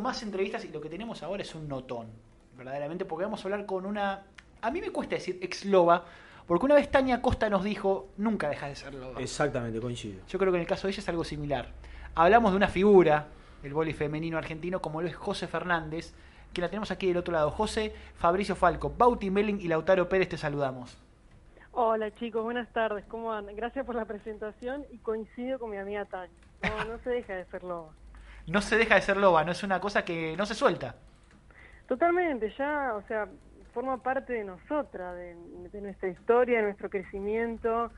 Más entrevistas y lo que tenemos ahora es un notón, verdaderamente, porque vamos a hablar con una, a mí me cuesta decir ex loba, porque una vez Tania Costa nos dijo, nunca deja de ser loba. Exactamente, coincido. Yo creo que en el caso de ella es algo similar. Hablamos de una figura del vóley femenino argentino como lo es José Fernández, que la tenemos aquí del otro lado. José, Fabricio Falco, Bauti Melling y Lautaro Pérez, te saludamos. Hola chicos, buenas tardes, ¿cómo andan? Gracias por la presentación y coincido con mi amiga Tania. No, no se deja de ser loba no se deja de ser loba, no es una cosa que no se suelta. Totalmente, ya, o sea, forma parte de nosotras, de, nuestra historia, de nuestro crecimiento,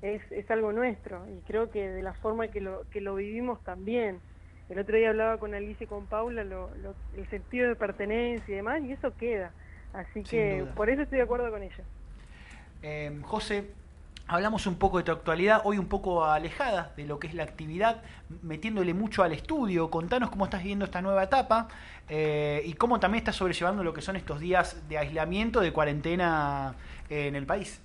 es, es, algo nuestro y creo que de la forma que lo, que lo vivimos también. El otro día hablaba con Alicia y con Paula lo, el sentido de pertenencia y demás y eso queda. Así que por eso estoy de acuerdo con ella. Eh, José, Hablamos un poco de tu actualidad, hoy un poco alejada de lo que es la actividad, metiéndole mucho al estudio. Contanos cómo estás viviendo esta nueva etapa eh, y cómo también estás sobrellevando lo que son estos días de aislamiento, de cuarentena eh, en el país.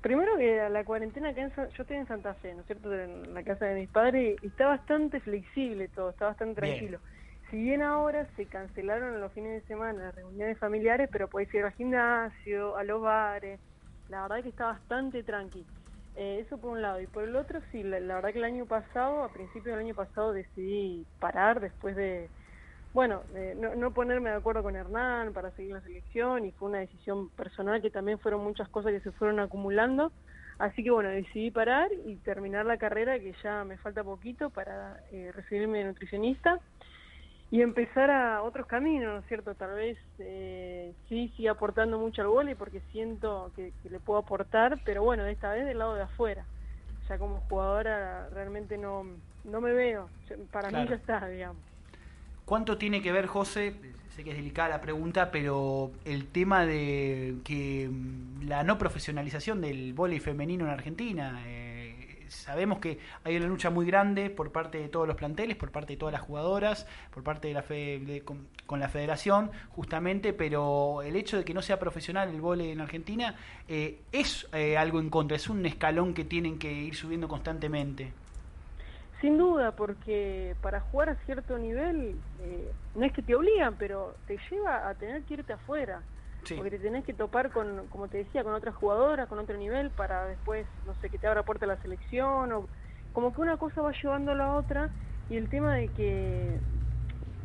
Primero que la cuarentena, que yo estoy en Santa Fe, ¿no es cierto?, en la casa de mis padres, y está bastante flexible todo, está bastante tranquilo. Si bien ahora se cancelaron los fines de semana las reuniones familiares, pero puedes ir al gimnasio, a los bares la verdad que está bastante tranqui. Eh, eso por un lado. Y por el otro, sí, la, verdad que el año pasado, a principios del año pasado, decidí parar después de, bueno, no, no, ponerme de acuerdo con Hernán para seguir la selección y fue una decisión personal que también fueron muchas cosas que se fueron acumulando. Así que bueno, decidí parar y terminar la carrera que ya me falta poquito para eh, recibirme de nutricionista y empezar a otros caminos, ¿no es cierto? Tal vez eh, sí siga aportando mucho al vóley porque siento que, le puedo aportar, pero bueno, esta vez del lado de afuera. Ya como jugadora realmente no, no me veo, para mí ya está, digamos. ¿Cuánto tiene que ver, José? Sé que es delicada la pregunta, pero el tema de que mm, la no profesionalización del vóley femenino en Argentina, eh, sabemos que hay una lucha muy grande por parte de todos los planteles, por parte de todas las jugadoras, por parte de la fe, con, la federación, justamente, pero el hecho de que no sea profesional el vóley en Argentina eh, es eh, algo en contra, es un escalón que tienen que ir subiendo constantemente. Sin duda, porque para jugar a cierto nivel, eh, no es que te obligan, pero te lleva a tener que irte afuera. Porque te tenés que topar con, como te decía, con otras jugadoras, con otro nivel, para después, no sé, que te abra puerta la selección, o como que una cosa va llevando a la otra, y el tema de que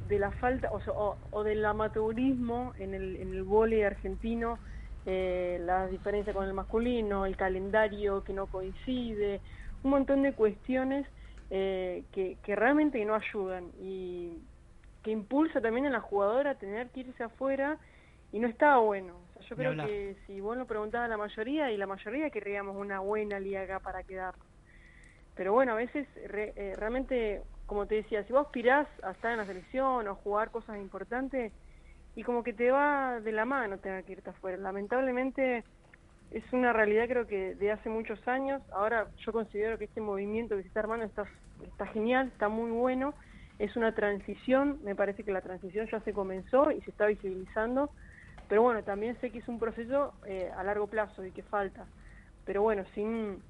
de la falta, o, o, del amateurismo en el, en el vóley argentino, eh, la diferencia con el masculino, el calendario que no coincide, un montón de cuestiones eh, que, que realmente no ayudan y que impulsa también a la jugadora a tener que irse afuera y no está bueno. yo creo que si vos lo preguntás a la mayoría, y la mayoría querríamos una buena liga para quedar. Pero bueno, a veces eh, realmente, como te decía, si vos aspirás a estar en la selección o jugar cosas importantes, y como que te va de la mano tener que irte afuera. Lamentablemente es una realidad creo que de hace muchos años. Ahora yo considero que este movimiento que se está armando está, está genial, está muy bueno. Es una transición, me parece que la transición ya se comenzó y se está visibilizando pero bueno, también sé que es un proceso eh, a largo plazo y que falta. Pero bueno, sin,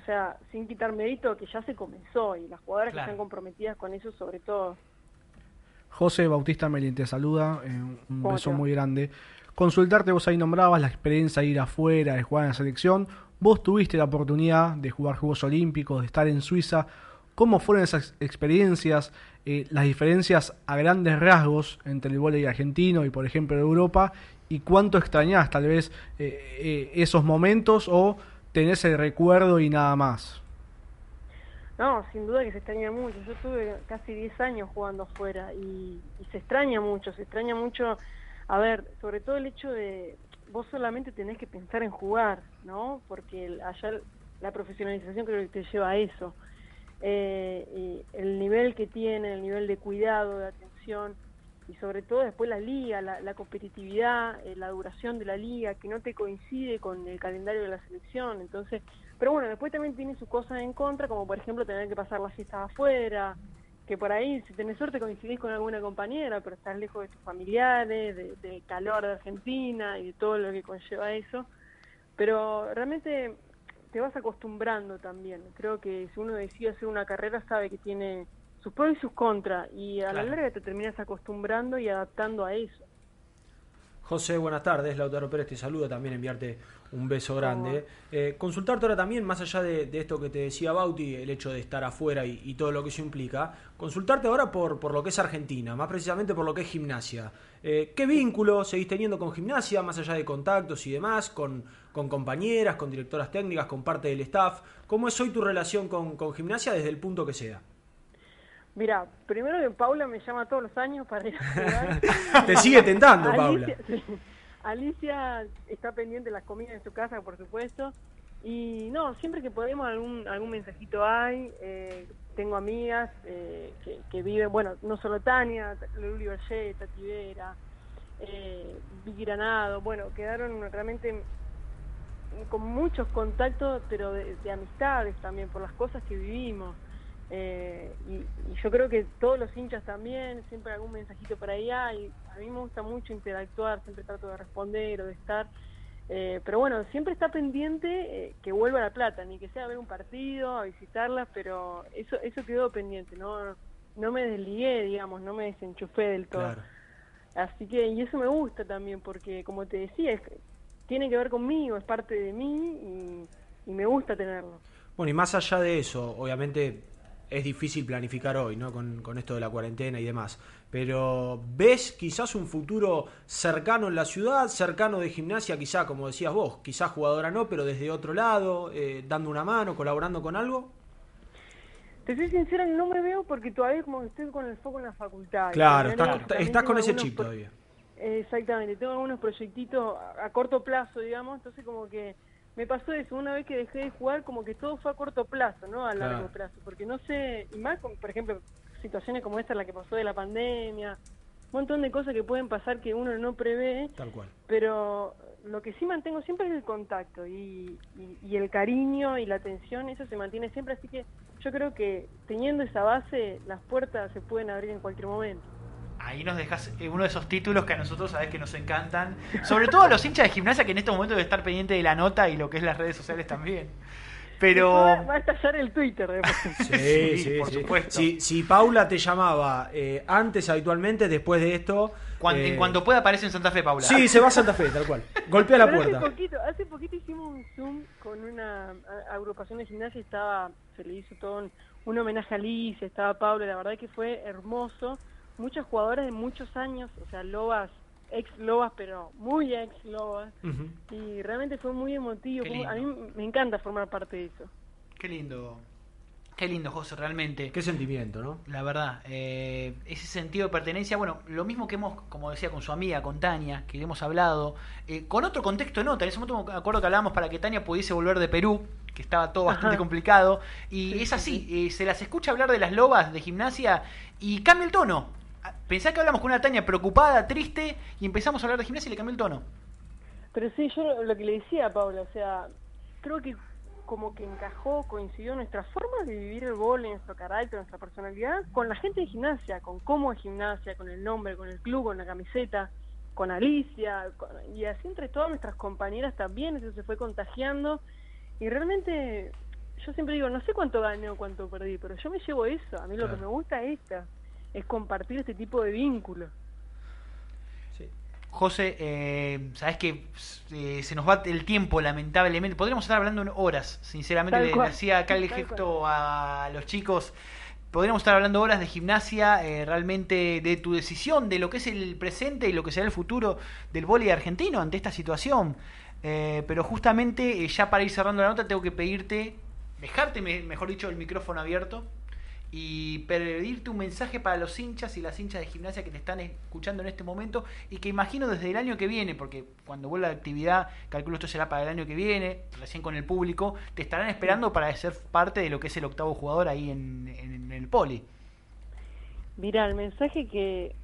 o sea, sin quitar mérito que ya se comenzó y las jugadoras que están comprometidas con eso sobre todo. José Bautista Melín te saluda, eh, un beso muy grande. Consultarte, vos ahí nombrabas la experiencia de ir afuera, de jugar en la selección. Vos tuviste la oportunidad de jugar Juegos Olímpicos, de estar en Suiza. ¿Cómo fueron esas experiencias? Eh, las diferencias a grandes rasgos entre el voleibol argentino y, por ejemplo, Europa, y cuánto extrañás tal vez eh, eh, esos momentos o tenés el recuerdo y nada más. No, sin duda que se extraña mucho. Yo tuve casi 10 años jugando afuera y, se extraña mucho, se extraña mucho, a ver, sobre todo el hecho de vos solamente tenés que pensar en jugar, ¿no? Porque allá la profesionalización creo que te lleva a eso. Eh, el nivel que tiene, el nivel de cuidado, de atención y sobre todo después la liga, la, competitividad, eh, la duración de la liga, que no te coincide con el calendario de la selección. Entonces, pero bueno, después también tiene sus cosas en contra, como por ejemplo tener que pasar las fiestas afuera, que por ahí, si tenés suerte, coincidís con alguna compañera, pero estás lejos de tus familiares, del de calor de Argentina y de todo lo que conlleva eso. Pero realmente te vas acostumbrando también. Creo que si uno decide hacer una carrera, sabe que tiene sus pros y sus contras, y a la larga te terminas acostumbrando y adaptando a eso. José, buenas tardes. Lautaro Pérez te saluda, también enviarte un beso grande. Eh, consultarte ahora también, más allá de, esto que te decía Bauti, el hecho de estar afuera y, todo lo que eso implica, consultarte ahora por, por lo que es Argentina, más precisamente por lo que es gimnasia. Eh, ¿Qué vínculo seguís teniendo con gimnasia, más allá de contactos y demás, con, con compañeras, con directoras técnicas, con parte del staff? ¿Cómo es hoy tu relación con, con gimnasia desde el punto que sea? Mira, primero que Paula me llama todos los años para ir a jugar. Te sigue tentando, Paula. Alicia está pendiente de las comidas en su casa, por supuesto. Y no, siempre que podemos algún, algún mensajito hay. Eh, tengo amigas eh, que, viven, bueno, no solo Tania, Luli Berger, Tati Vera, eh, Vicky Granado, bueno, quedaron realmente con muchos contactos, pero de amistades también, por las cosas que vivimos. Eh, y, yo creo que todos los hinchas también, siempre algún mensajito por ahí hay. A mí me gusta mucho interactuar, siempre trato de responder o de estar. Eh, pero bueno, siempre está pendiente eh, que vuelva a La Plata, ni que sea a ver un partido, a visitarla, pero eso eso quedó pendiente, no no me desligué, digamos, no me desenchufé del todo. Así que, y eso me gusta también, porque como te decía, tiene que ver conmigo, es parte de mí y, y me gusta tenerlo. Bueno, y más allá de eso, obviamente es difícil planificar hoy, ¿no? Con, esto de la cuarentena y demás. Pero ¿ves quizás un futuro cercano en la ciudad, cercano de gimnasia, quizás, como decías vos, quizás jugadora no, pero desde otro lado, eh, dando una mano, colaborando con algo? Te soy sincera, no me veo porque todavía como estoy con el foco en la facultad. Claro, estás, con ese chip todavía. Exactamente, tengo algunos proyectitos a corto plazo, digamos, entonces como que me pasó eso, una vez que dejé de jugar, como que todo fue a corto plazo, no a largo plazo, porque no sé, y más, con, por ejemplo, situaciones como esta, la que pasó de la pandemia, un montón de cosas que pueden pasar que uno no prevé, Tal cual. pero lo que sí mantengo siempre es el contacto y, y, el cariño y la atención, eso se mantiene siempre, así que yo creo que teniendo esa base, las puertas se pueden abrir en cualquier momento ahí nos dejas eh, uno de esos títulos que a nosotros sabes que nos encantan. Sobre todo a los hinchas de gimnasia que en estos momentos deben estar pendiente de la nota y lo que es las redes sociales también. Pero. Va a estallar el Twitter Sí, sí, por supuesto. Si, Paula te llamaba eh, antes habitualmente, después de esto. Cuando, En eh, cuanto pueda aparece en Santa Fe, Paula. Sí, se va a Santa Fe, tal cual. Golpea la puerta. Hace poquito, hace poquito hicimos un Zoom con una agrupación de gimnasia y estaba, se le hizo todo un, homenaje a Alicia, estaba Paula, la verdad que fue hermoso muchos jugadores de muchos años, o sea, Lobas, ex Lobas, pero muy ex Lobas, y realmente fue muy emotivo. a mí me encanta formar parte de eso. Qué lindo. Qué lindo, José, realmente. Qué sentimiento, ¿no? La verdad, eh, ese sentido de pertenencia, bueno, lo mismo que hemos, como decía, con su amiga, con Tania, que le hemos hablado, eh, con otro contexto nota. En ese momento me acuerdo que hablábamos para que Tania pudiese volver de Perú, que estaba todo bastante complicado, y es así, eh, se las escucha hablar de las lobas de gimnasia y cambia el tono pensá que hablamos con una Tania preocupada, triste, y empezamos a hablar de gimnasia y le cambió el tono. Pero sí, yo lo que le decía a Paula, o sea, creo que como que encajó, coincidió nuestra forma de vivir el gol, nuestro carácter, nuestra personalidad, con la gente de gimnasia, con cómo es gimnasia, con el nombre, con el club, con la camiseta, con Alicia, y así entre todas nuestras compañeras también, eso se fue contagiando, y realmente yo siempre digo, no sé cuánto gané o cuánto perdí, pero yo me llevo eso, a mí lo que me gusta es esta es compartir este tipo de vínculos. José, eh, sabes que eh, se nos va el tiempo, lamentablemente. Podríamos estar hablando en horas, sinceramente. Le, decía acá el gesto a los chicos. Podríamos estar hablando horas de gimnasia, eh, realmente de tu decisión, de lo que es el presente y lo que será el futuro del vóley argentino ante esta situación. Eh, pero justamente, ya para ir cerrando la nota, tengo que pedirte, dejarte, mejor dicho, el micrófono abierto y pedirte un mensaje para los hinchas y las hinchas de gimnasia que te están escuchando en este momento y que imagino desde el año que viene, porque cuando vuelva la actividad, calculo esto será para el año que viene, recién con el público, te estarán esperando para ser parte de lo que es el octavo jugador ahí en, en el poli. Mira, el mensaje que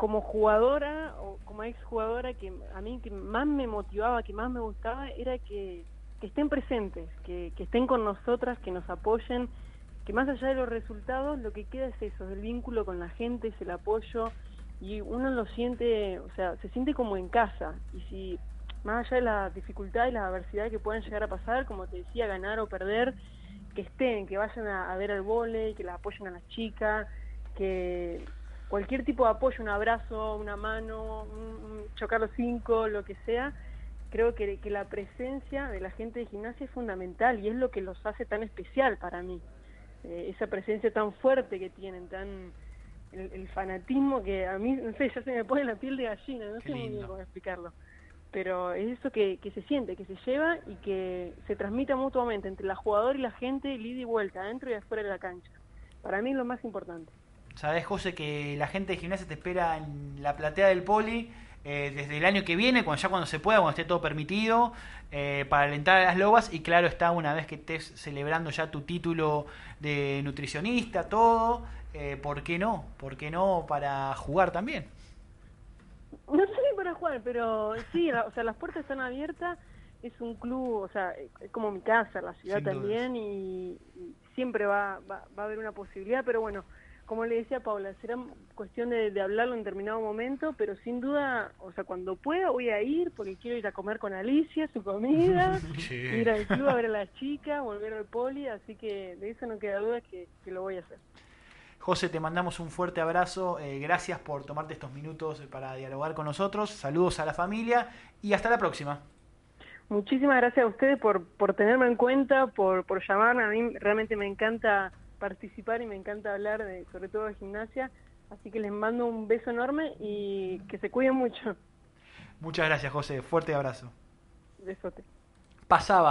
como jugadora o como exjugadora que a mí que más me motivaba, que más me gustaba, era que, estén presentes, que, estén con nosotras, que nos apoyen, que más allá de los resultados, lo que queda es eso, el vínculo con la gente, es el apoyo, y uno lo siente, o sea, se siente como en casa, y si más allá de la dificultad y las adversidades que pueden llegar a pasar, como te decía, ganar o perder, que estén, que vayan a, ver el vole, que la apoyen a las chicas, que cualquier tipo de apoyo, un abrazo, una mano, un, chocar los cinco, lo que sea, creo que, que, la presencia de la gente de gimnasia es fundamental y es lo que los hace tan especial para mí. Eh, esa presencia tan fuerte que tienen, tan el, fanatismo que a mí, no sé, ya se me pone la piel de gallina, no sé muy bien cómo explicarlo. Pero es eso que, que se siente, que se lleva y que se transmite mutuamente entre la jugadora y la gente, ida y vuelta, adentro y afuera de la cancha. Para mí es lo más importante. Sabes, José, que la gente de gimnasia te espera en la platea del poli eh, desde el año que viene, cuando ya cuando se pueda, cuando esté todo permitido, eh, para alentar a las lobas. Y claro está, una vez que estés celebrando ya tu título de nutricionista, todo, eh, ¿por qué no? ¿Por qué no para jugar también? No sé si para jugar, pero sí, o sea, las puertas están abiertas. Es un club, o sea, es como mi casa, la ciudad también, y, siempre va, va, va a haber una posibilidad, pero bueno como le decía Paula, será cuestión de, hablarlo en determinado momento, pero sin duda, o sea, cuando pueda voy a ir porque quiero ir a comer con Alicia, su comida, ir al club a ver a la chica, volver al poli, así que de eso no queda duda que, lo voy a hacer. José, te mandamos un fuerte abrazo, eh, gracias por tomarte estos minutos para dialogar con nosotros, saludos a la familia y hasta la próxima. Muchísimas gracias a ustedes por, por tenerme en cuenta, por, por llamarme, a mí realmente me encanta participar y me encanta hablar de, sobre todo de gimnasia. Así que les mando un beso enorme y que se cuiden mucho. Muchas gracias, José. Fuerte abrazo. Besote. Pasaba.